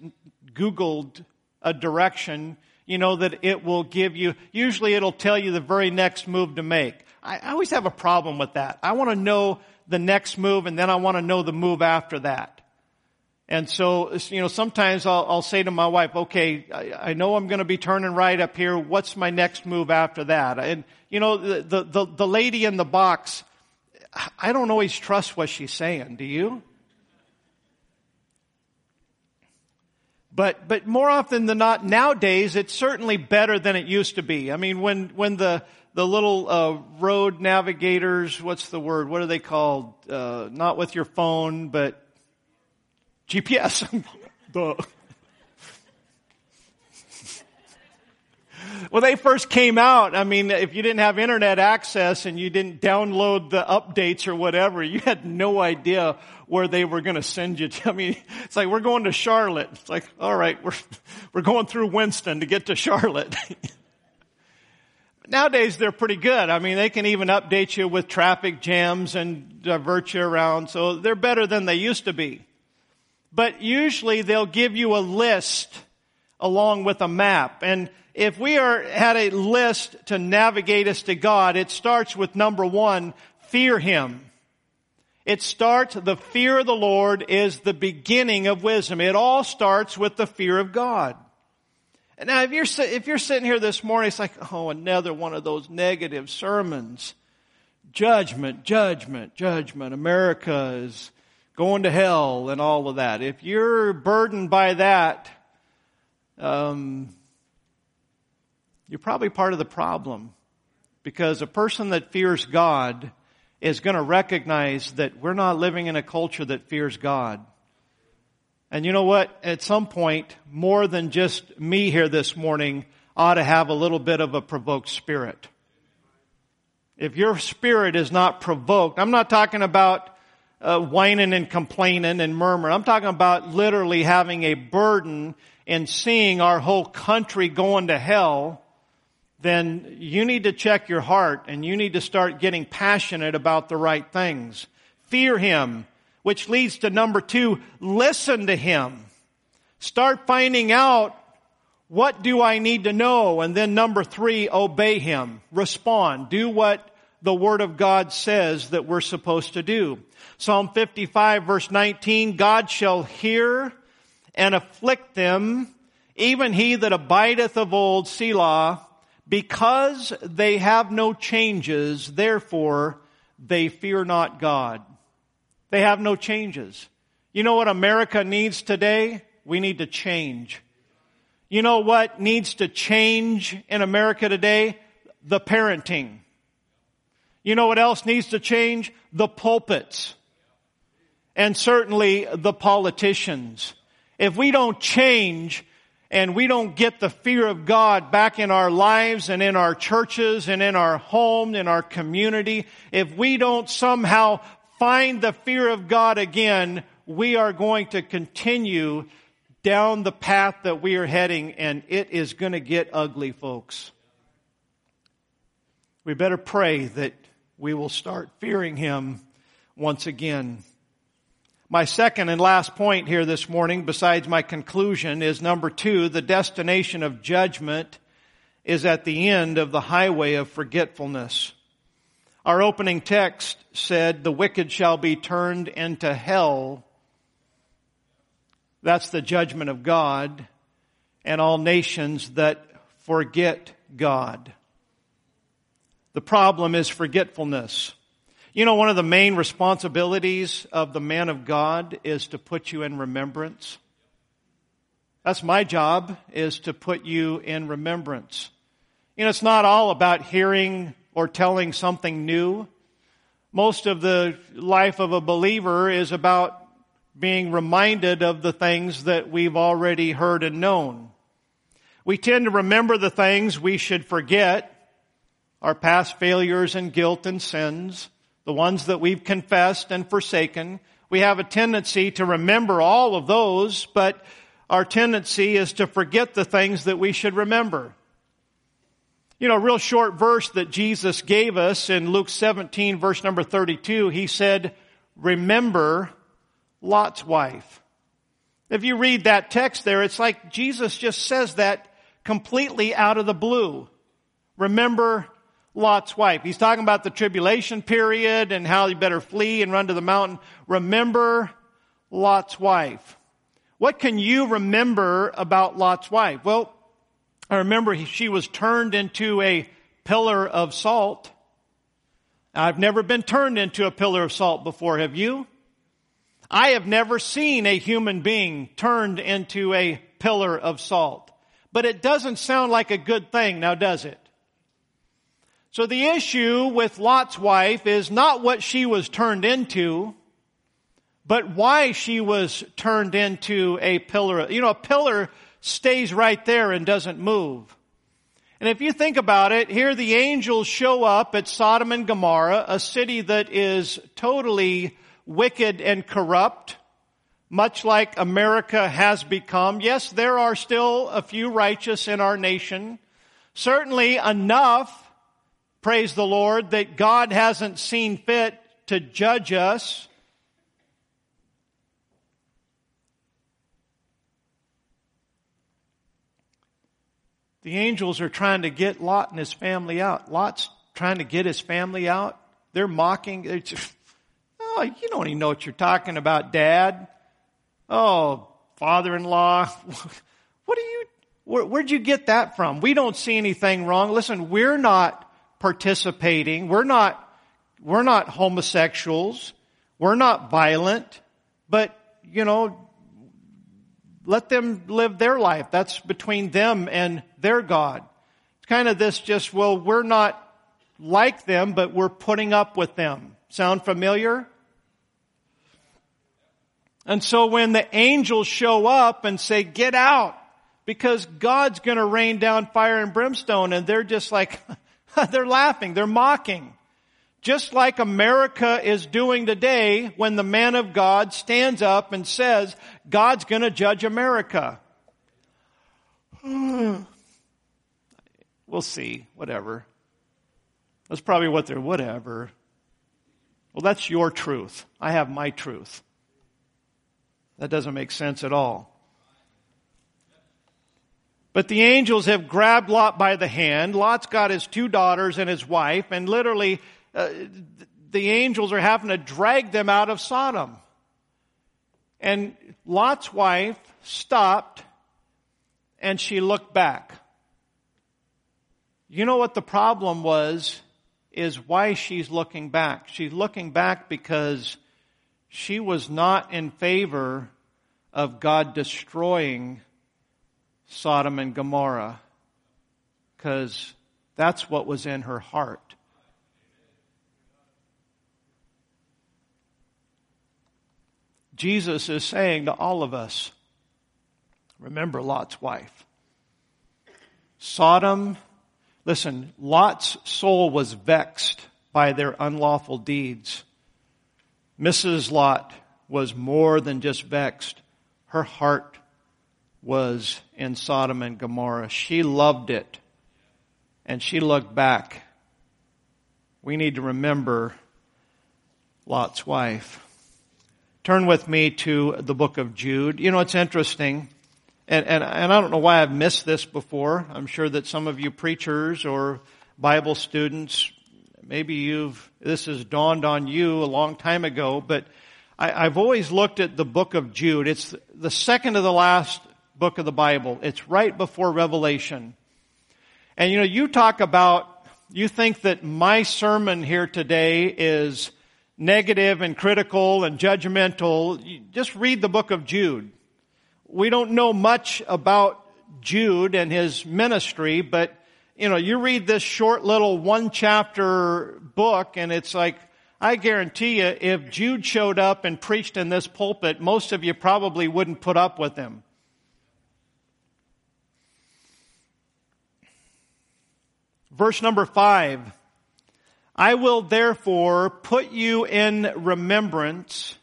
Speaker 1: Googled a direction, you know that it will give you, usually it'll tell you the very next move to make. I, I always have a problem with that. I want to know the next move and then I want to know the move after that. And so, you know, sometimes I'll, I'll say to my wife, okay, I, I know I'm going to be turning right up here. What's my next move after that? And, you know, the, the, the lady in the box, I don't always trust what she's saying. Do you? But, but more often than not, nowadays, it's certainly better than it used to be. I mean, when, when the, the little, uh, road navigators, what's the word? What are they called? Uh, not with your phone, but GPS. (laughs) when they first came out, I mean, if you didn't have internet access and you didn't download the updates or whatever, you had no idea where they were going to send you. To. (laughs) I mean, it's like we're going to Charlotte. It's like, all right, we're (laughs) we're going through Winston to get to Charlotte. (laughs) Nowadays, they're pretty good. I mean, they can even update you with traffic jams and uh, divert you around. So they're better than they used to be but usually they'll give you a list along with a map. And if we are, had a list to navigate us to God, it starts with number one, fear Him. It starts, the fear of the Lord is the beginning of wisdom. It all starts with the fear of God. And now if you're, if you're sitting here this morning, it's like, oh, another one of those negative sermons. Judgment, judgment, judgment. America is going to hell and all of that. If you're burdened by that, um, you're probably part of the problem. Because a person that fears God is going to recognize that we're not living in a culture that fears God. And you know what? At some point, more than just me here this morning ought to have a little bit of a provoked spirit. If your spirit is not provoked, I'm not talking about uh, whining and complaining and murmuring. I'm talking about literally having a burden in seeing our whole country going to hell. Then you need to check your heart and you need to start getting passionate about the right things. Fear Him, which leads to number two, listen to Him. Start finding out what do I need to know? And then number three, obey Him. Respond. Do what the Word of God says that we're supposed to do. Psalm 55 verse 19, God shall hear and afflict them, even he that abideth of old, Selah, because they have no changes, therefore they fear not God. They have no changes. You know what America needs today? We need to change. You know what needs to change in America today? The parenting. You know what else needs to change? The pulpits and certainly the politicians. If we don't change and we don't get the fear of God back in our lives and in our churches and in our home, in our community, if we don't somehow find the fear of God again, we are going to continue down the path that we are heading and it is going to get ugly, folks. We better pray that we will start fearing Him once again. My second and last point here this morning, besides my conclusion, is number two, the destination of judgment is at the end of the highway of forgetfulness. Our opening text said, the wicked shall be turned into hell. That's the judgment of God and all nations that forget God. The problem is forgetfulness. You know, one of the main responsibilities of the man of God is to put you in remembrance. That's my job, is to put you in remembrance. You know, it's not all about hearing or telling something new. Most of the life of a believer is about being reminded of the things that we've already heard and known. We tend to remember the things we should forget, our past failures and guilt and sins the ones that we've confessed and forsaken. We have a tendency to remember all of those, but our tendency is to forget the things that we should remember. You know, a real short verse that Jesus gave us in Luke 17 verse number 32, he said, remember Lot's wife. If you read that text there, it's like Jesus just says that completely out of the blue. Remember Lot's wife. He's talking about the tribulation period and how you better flee and run to the mountain. Remember Lot's wife. What can you remember about Lot's wife? Well, I remember she was turned into a pillar of salt. I've never been turned into a pillar of salt before, have you? I have never seen a human being turned into a pillar of salt. But it doesn't sound like a good thing, now does it? So the issue with Lot's wife is not what she was turned into, but why she was turned into a pillar. You know, a pillar stays right there and doesn't move. And if you think about it, here the angels show up at Sodom and Gomorrah, a city that is totally wicked and corrupt, much like America has become. Yes, there are still a few righteous in our nation. Certainly enough praise the Lord, that God hasn't seen fit to judge us. The angels are trying to get Lot and his family out. Lot's trying to get his family out. They're mocking. They're just, oh, you don't even know what you're talking about, Dad. Oh, father-in-law. (laughs) What are you, where, where'd you get that from? We don't see anything wrong. Listen, we're not participating. We're not, we're not homosexuals. We're not violent, but, you know, let them live their life. That's between them and their God. It's kind of this just, well, we're not like them, but we're putting up with them. Sound familiar? And so when the angels show up and say, get out, because God's gonna rain down fire and brimstone, and they're just like, (laughs) (laughs) they're laughing. They're mocking. Just like America is doing today when the man of God stands up and says, God's gonna judge America. (sighs) we'll see. Whatever. That's probably what they're, whatever. Well, that's your truth. I have my truth. That doesn't make sense at all. But the angels have grabbed Lot by the hand. Lot's got his two daughters and his wife, and literally, uh, the angels are having to drag them out of Sodom. And Lot's wife stopped and she looked back. You know what the problem was? Is why she's looking back. She's looking back because she was not in favor of God destroying Sodom and Gomorrah because that's what was in her heart. Jesus is saying to all of us, Remember Lot's wife. Sodom, listen, Lot's soul was vexed by their unlawful deeds. Mrs. Lot was more than just vexed. Her heart was in Sodom and Gomorrah. She loved it. And she looked back. We need to remember Lot's wife. Turn with me to the book of Jude. You know, it's interesting. And, and, and I don't know why I've missed this before. I'm sure that some of you preachers or Bible students, maybe you've, this has dawned on you a long time ago, but I, I've always looked at the book of Jude. It's the second to the last book of the Bible. It's right before Revelation. And you know, you talk about, you think that my sermon here today is negative and critical and judgmental. Just read the book of Jude. We don't know much about Jude and his ministry, but you know, you read this short little one chapter book and it's like, I guarantee you, if Jude showed up and preached in this pulpit, most of you probably wouldn't put up with him. Verse number five. I will therefore put you in remembrance,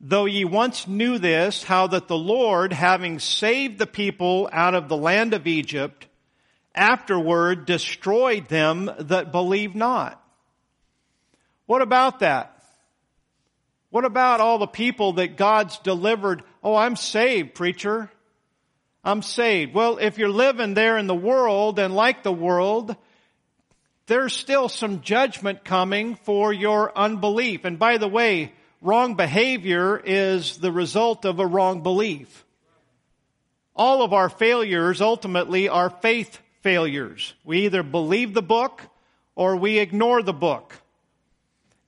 Speaker 1: though ye once knew this, how that the Lord, having saved the people out of the land of Egypt, afterward destroyed them that believe not. What about that? What about all the people that God's delivered? Oh, I'm saved, preacher. I'm saved. Well, if you're living there in the world and like the world, there's still some judgment coming for your unbelief. And by the way, wrong behavior is the result of a wrong belief. All of our failures ultimately are faith failures. We either believe the book or we ignore the book.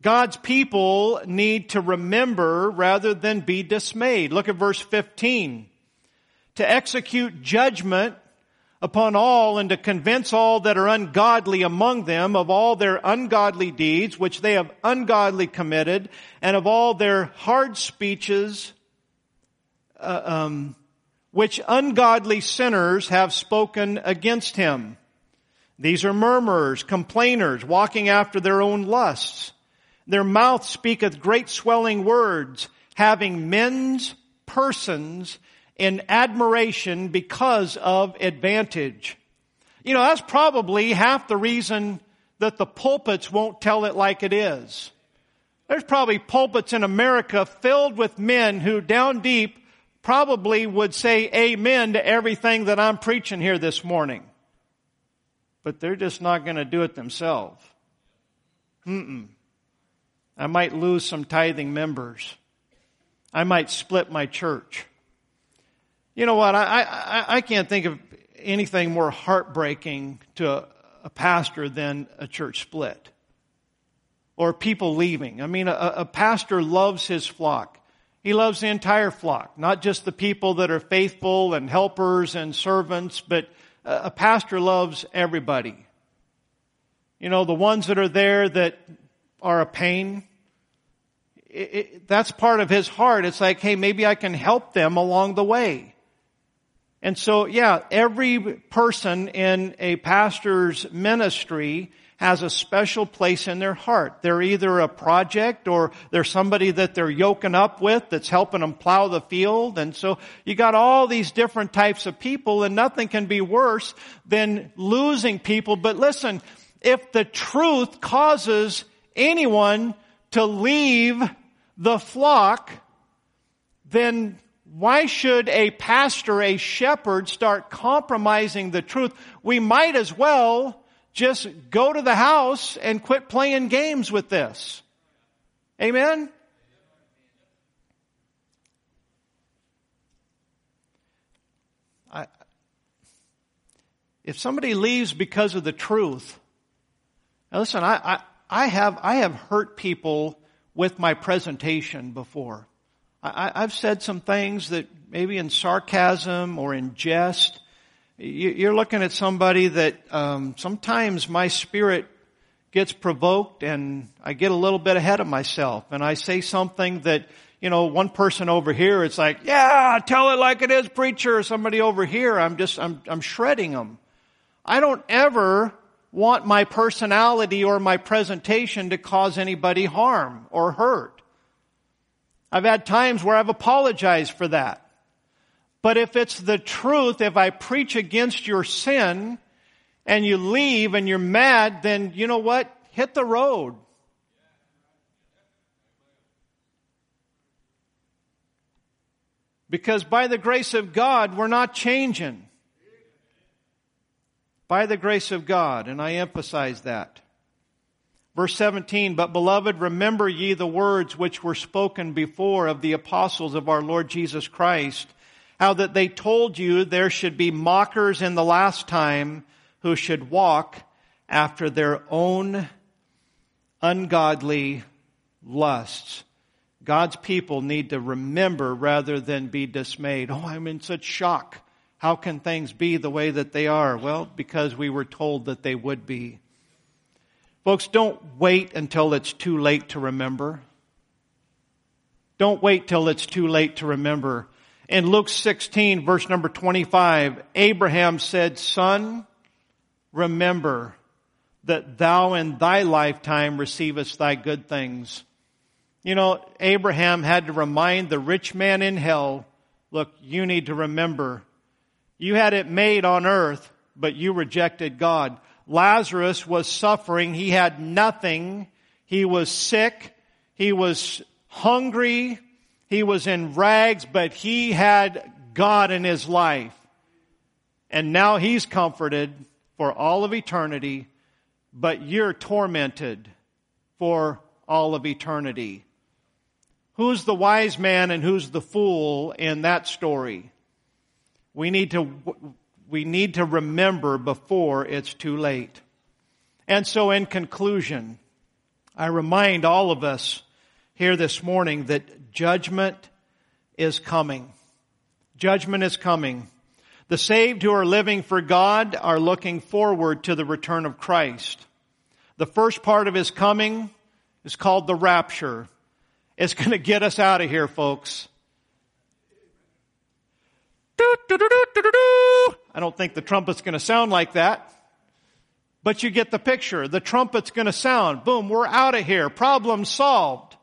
Speaker 1: God's people need to remember rather than be dismayed. Look at verse 15. To execute judgment upon all and to convince all that are ungodly among them of all their ungodly deeds which they have ungodly committed and of all their hard speeches uh, um, which ungodly sinners have spoken against him. These are murmurers, complainers, walking after their own lusts. Their mouth speaketh great swelling words, having men's persons in admiration because of advantage. You know, that's probably half the reason that the pulpits won't tell it like it is. There's probably pulpits in America filled with men who down deep probably would say amen to everything that I'm preaching here this morning. But they're just not going to do it themselves. Mm-mm. I might lose some tithing members. I might split my church. You know what? I, I, I can't think of anything more heartbreaking to a, a pastor than a church split or people leaving. I mean, a, a pastor loves his flock. He loves the entire flock, not just the people that are faithful and helpers and servants, but a pastor loves everybody. You know, the ones that are there that are a pain, it, it, that's part of his heart. It's like, hey, maybe I can help them along the way. And so, yeah, every person in a pastor's ministry has a special place in their heart. They're either a project or they're somebody that they're yoking up with that's helping them plow the field. And so you got all these different types of people and nothing can be worse than losing people. But listen, if the truth causes anyone to leave the flock, then why should a pastor, a shepherd start compromising the truth? We might as well just go to the house and quit playing games with this. Amen? If somebody leaves because of the truth, now listen, I, I, I have, I have hurt people with my presentation before. I, have said some things that maybe in sarcasm or in jest. You, are looking at somebody that um, sometimes my spirit gets provoked and I get a little bit ahead of myself and I say something that you know, one person over here, it's like, yeah, tell it like it is, preacher. Somebody over here, I'm just, I'm, I'm shredding them. I don't ever want my personality or my presentation to cause anybody harm or hurt. I've had times where I've apologized for that. But if it's the truth, if I preach against your sin and you leave and you're mad, then you know what? Hit the road. Because by the grace of God, we're not changing. By the grace of God, and I emphasize that. Verse 17, but beloved, remember ye the words which were spoken before of the apostles of our Lord Jesus Christ, how that they told you there should be mockers in the last time who should walk after their own ungodly lusts. God's people need to remember rather than be dismayed. Oh, I'm in such shock. How can things be the way that they are? Well, because we were told that they would be. Folks, don't wait until it's too late to remember. Don't wait till it's too late to remember. In Luke 16, verse number 25, Abraham said, Son, remember that thou in thy lifetime receivest thy good things you know, Abraham had to remind the rich man in hell, look, you need to remember, you had it made on earth, but you rejected God. Lazarus was suffering. He had nothing. He was sick. He was hungry. He was in rags, but he had God in his life. And now he's comforted for all of eternity, but you're tormented for all of eternity. Who's the wise man and who's the fool in that story? We need to, we need to remember before it's too late. And so in conclusion, I remind all of us here this morning that judgment is coming. Judgment is coming. The saved who are living for God are looking forward to the return of Christ. The first part of his coming is called the rapture. It's (laughs) going to get us out of here, folks. I don't think the trumpet's going to sound like that. But you get the picture. The trumpet's going to sound. Boom, we're out of here. Problem solved.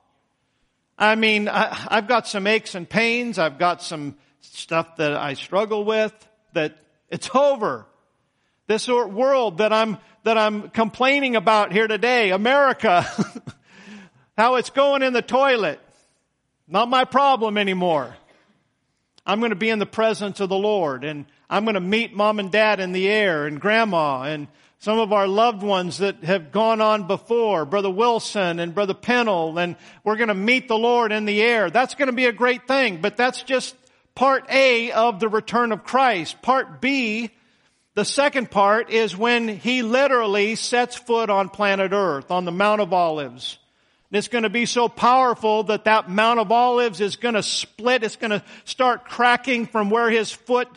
Speaker 1: I mean, I, have got some aches and pains. I've got some stuff that I struggle with that it's over. This world that I'm, that I'm complaining about here today, America. (laughs) how it's going in the toilet. Not my problem anymore. I'm going to be in the presence of the Lord and I'm going to meet mom and dad in the air and grandma and some of our loved ones that have gone on before, Brother Wilson and Brother Pennell, and we're going to meet the Lord in the air. That's going to be a great thing, but that's just part A of the return of Christ. Part B, the second part is when He literally sets foot on planet Earth, on the Mount of Olives. And it's going to be so powerful that that Mount of Olives is going to split. It's going to start cracking from where his foot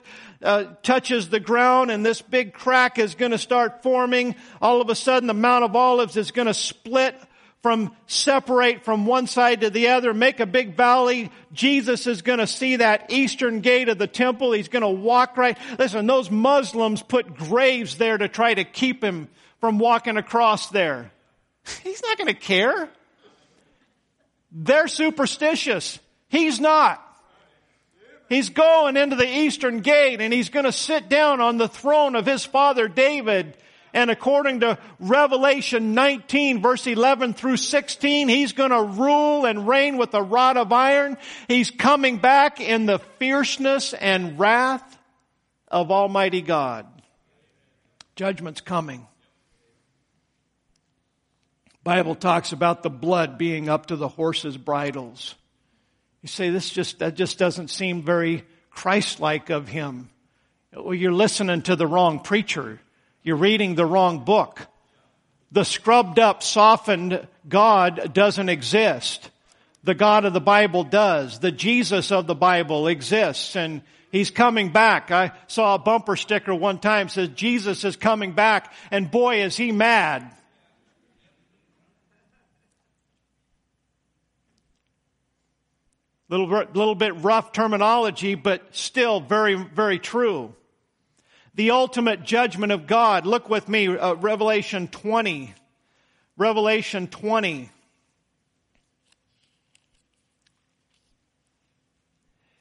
Speaker 1: uh, touches the ground and this big crack is going to start forming. All of a sudden the Mount of Olives is going to split from separate from one side to the other, make a big valley. Jesus is going to see that eastern gate of the temple. He's going to walk right. Listen, those Muslims put graves there to try to keep him from walking across there. (laughs) He's not going to care. They're superstitious. He's not. He's going into the eastern gate and he's going to sit down on the throne of his father David. And according to Revelation 19 verse 11 through 16, he's going to rule and reign with a rod of iron. He's coming back in the fierceness and wrath of Almighty God. Judgment's coming. Bible talks about the blood being up to the horses' bridles. You say this just that just doesn't seem very Christ-like of him. Well, you're listening to the wrong preacher. You're reading the wrong book. The scrubbed up, softened God doesn't exist. The God of the Bible does. The Jesus of the Bible exists and He's coming back. I saw a bumper sticker one time says Jesus is coming back and boy is he mad. Little, little bit rough terminology, but still very, very true. The ultimate judgment of God. Look with me, uh, Revelation 20. Revelation 20.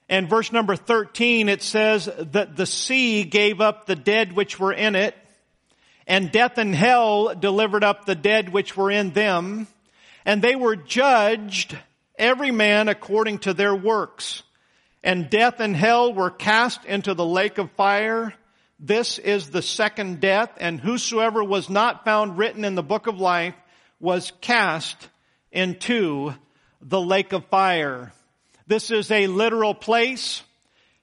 Speaker 1: And verse number 13, it says that the sea gave up the dead which were in it, and death and hell delivered up the dead which were in them, and they were judged, every man according to their works. And death and hell were cast into the lake of fire. This is the second death, and whosoever was not found written in the book of life was cast into the lake of fire. This is a literal place.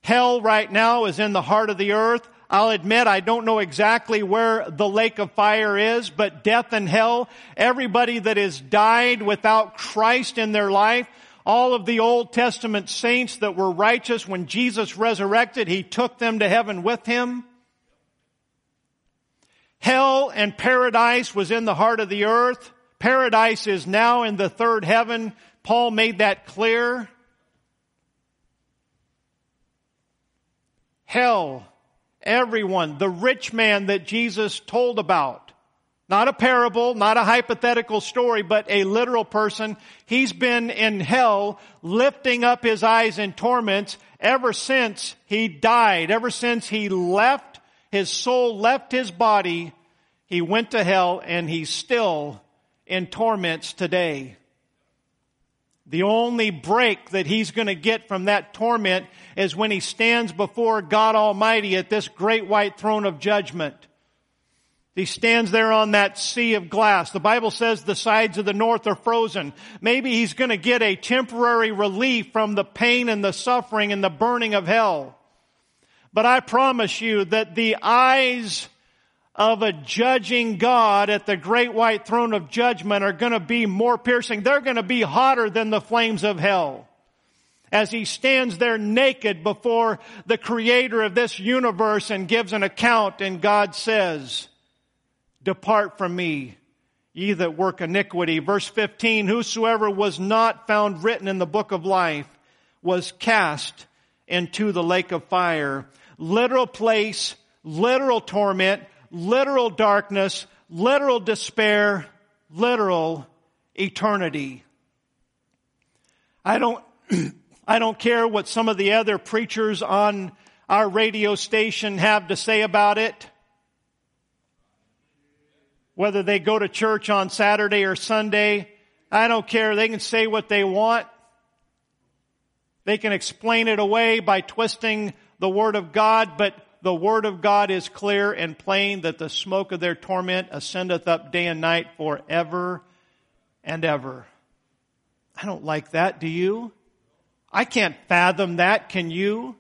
Speaker 1: Hell right now is in the heart of the earth. I'll admit I don't know exactly where the lake of fire is, but death and hell, everybody that has died without Christ in their life, all of the Old Testament saints that were righteous when Jesus resurrected, He took them to heaven with Him. Hell and paradise was in the heart of the earth. Paradise is now in the third heaven. Paul made that clear. hell, everyone, the rich man that Jesus told about. Not a parable, not a hypothetical story, but a literal person. He's been in hell lifting up his eyes in torments ever since he died, ever since he left, his soul left his body, he went to hell and he's still in torments today. The only break that he's going to get from that torment is when he stands before God Almighty at this great white throne of judgment. He stands there on that sea of glass. The Bible says the sides of the north are frozen. Maybe he's going to get a temporary relief from the pain and the suffering and the burning of hell. But I promise you that the eyes of a judging God at the great white throne of judgment are going to be more piercing. They're going to be hotter than the flames of hell. As he stands there naked before the creator of this universe and gives an account and God says, depart from me, ye that work iniquity. Verse 15, whosoever was not found written in the book of life was cast into the lake of fire. Literal place, literal torment, literal darkness, literal despair, literal eternity. I don't, (clears throat) I don't care what some of the other preachers on our radio station have to say about it. Whether they go to church on Saturday or Sunday, I don't care. They can say what they want. They can explain it away by twisting the Word of God, but the word of God is clear and plain that the smoke of their torment ascendeth up day and night forever and ever. I don't like that, do you? I can't fathom that, can you?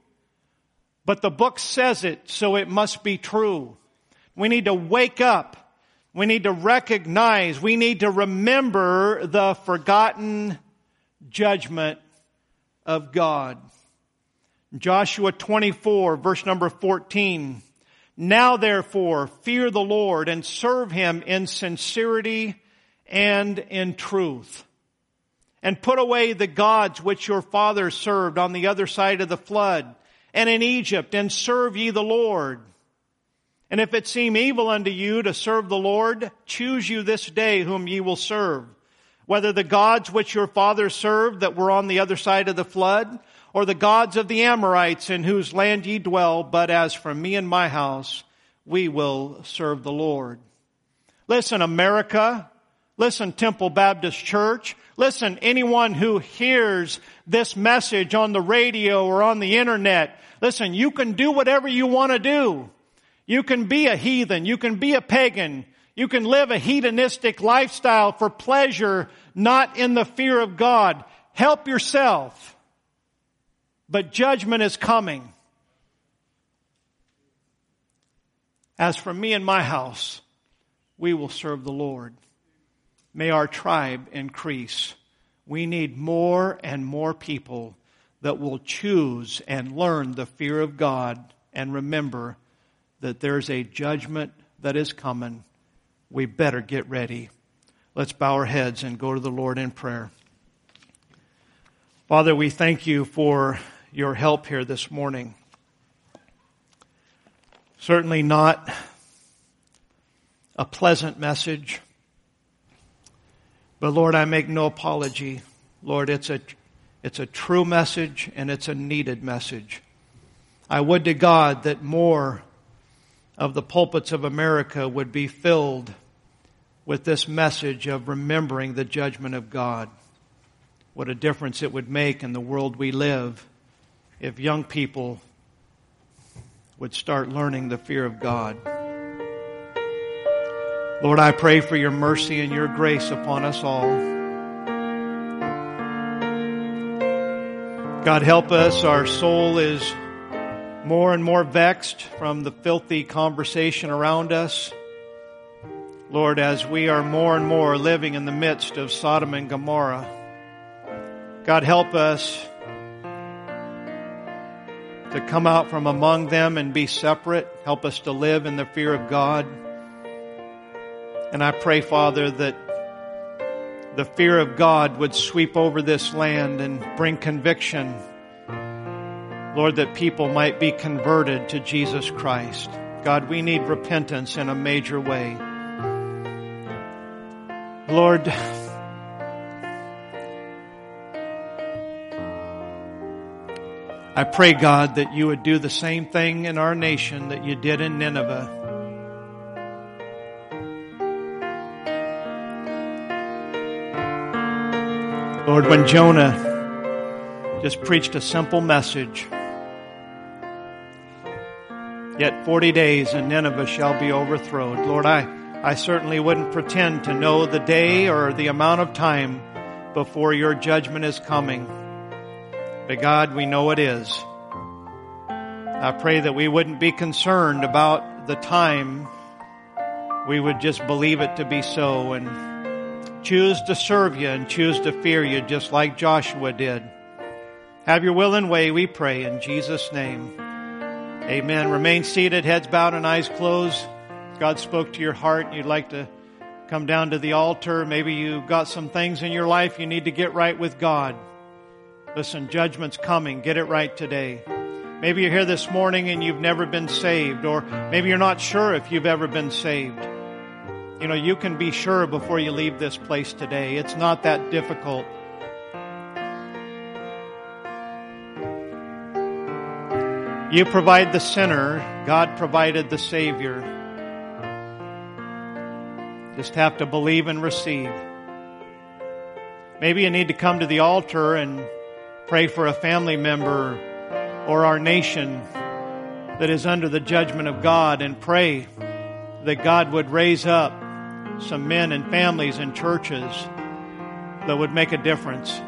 Speaker 1: But the book says it, so it must be true. We need to wake up. We need to recognize, we need to remember the forgotten judgment of God. Joshua 24 verse number 14. Now therefore fear the Lord and serve him in sincerity and in truth. And put away the gods which your fathers served on the other side of the flood and in Egypt and serve ye the Lord. And if it seem evil unto you to serve the Lord, choose you this day whom ye will serve. Whether the gods which your fathers served that were on the other side of the flood or the gods of the Amorites in whose land ye dwell, but as for me and my house, we will serve the Lord. Listen, America. Listen, Temple Baptist Church. Listen, anyone who hears this message on the radio or on the internet. Listen, you can do whatever you want to do. You can be a heathen. You can be a pagan. You can live a hedonistic lifestyle for pleasure, not in the fear of God. Help yourself but judgment is coming. As for me and my house, we will serve the Lord. May our tribe increase. We need more and more people that will choose and learn the fear of God and remember that there's a judgment that is coming. We better get ready. Let's bow our heads and go to the Lord in prayer. Father, we thank you for your help here this morning. Certainly not a pleasant message, but Lord, I make no apology. Lord, it's a, it's a true message and it's a needed message. I would to God that more of the pulpits of America would be filled with this message of remembering the judgment of God what a difference it would make in the world we live if young people would start learning the fear of God. Lord, I pray for your mercy and your grace upon us all. God, help us. Our soul is more and more vexed from the filthy conversation around us. Lord, as we are more and more living in the midst of Sodom and Gomorrah, God, help us to come out from among them and be separate. Help us to live in the fear of God. And I pray, Father, that the fear of God would sweep over this land and bring conviction. Lord, that people might be converted to Jesus Christ. God, we need repentance in a major way. Lord, I pray, God, that you would do the same thing in our nation that you did in Nineveh. Lord, when Jonah just preached a simple message, yet 40 days and Nineveh shall be overthrown. Lord, I, I certainly wouldn't pretend to know the day or the amount of time before your judgment is coming. But God, we know it is. I pray that we wouldn't be concerned about the time. We would just believe it to be so and choose to serve you and choose to fear you just like Joshua did. Have your will and way, we pray in Jesus' name. Amen. Remain seated, heads bowed and eyes closed. God spoke to your heart and you'd like to come down to the altar. Maybe you've got some things in your life you need to get right with God. Listen, judgment's coming. Get it right today. Maybe you're here this morning and you've never been saved, or maybe you're not sure if you've ever been saved. You know, you can be sure before you leave this place today. It's not that difficult. You provide the sinner, God provided the Savior. Just have to believe and receive. Maybe you need to come to the altar and pray for a family member or our nation that is under the judgment of God and pray that God would raise up some men and families and churches that would make a difference.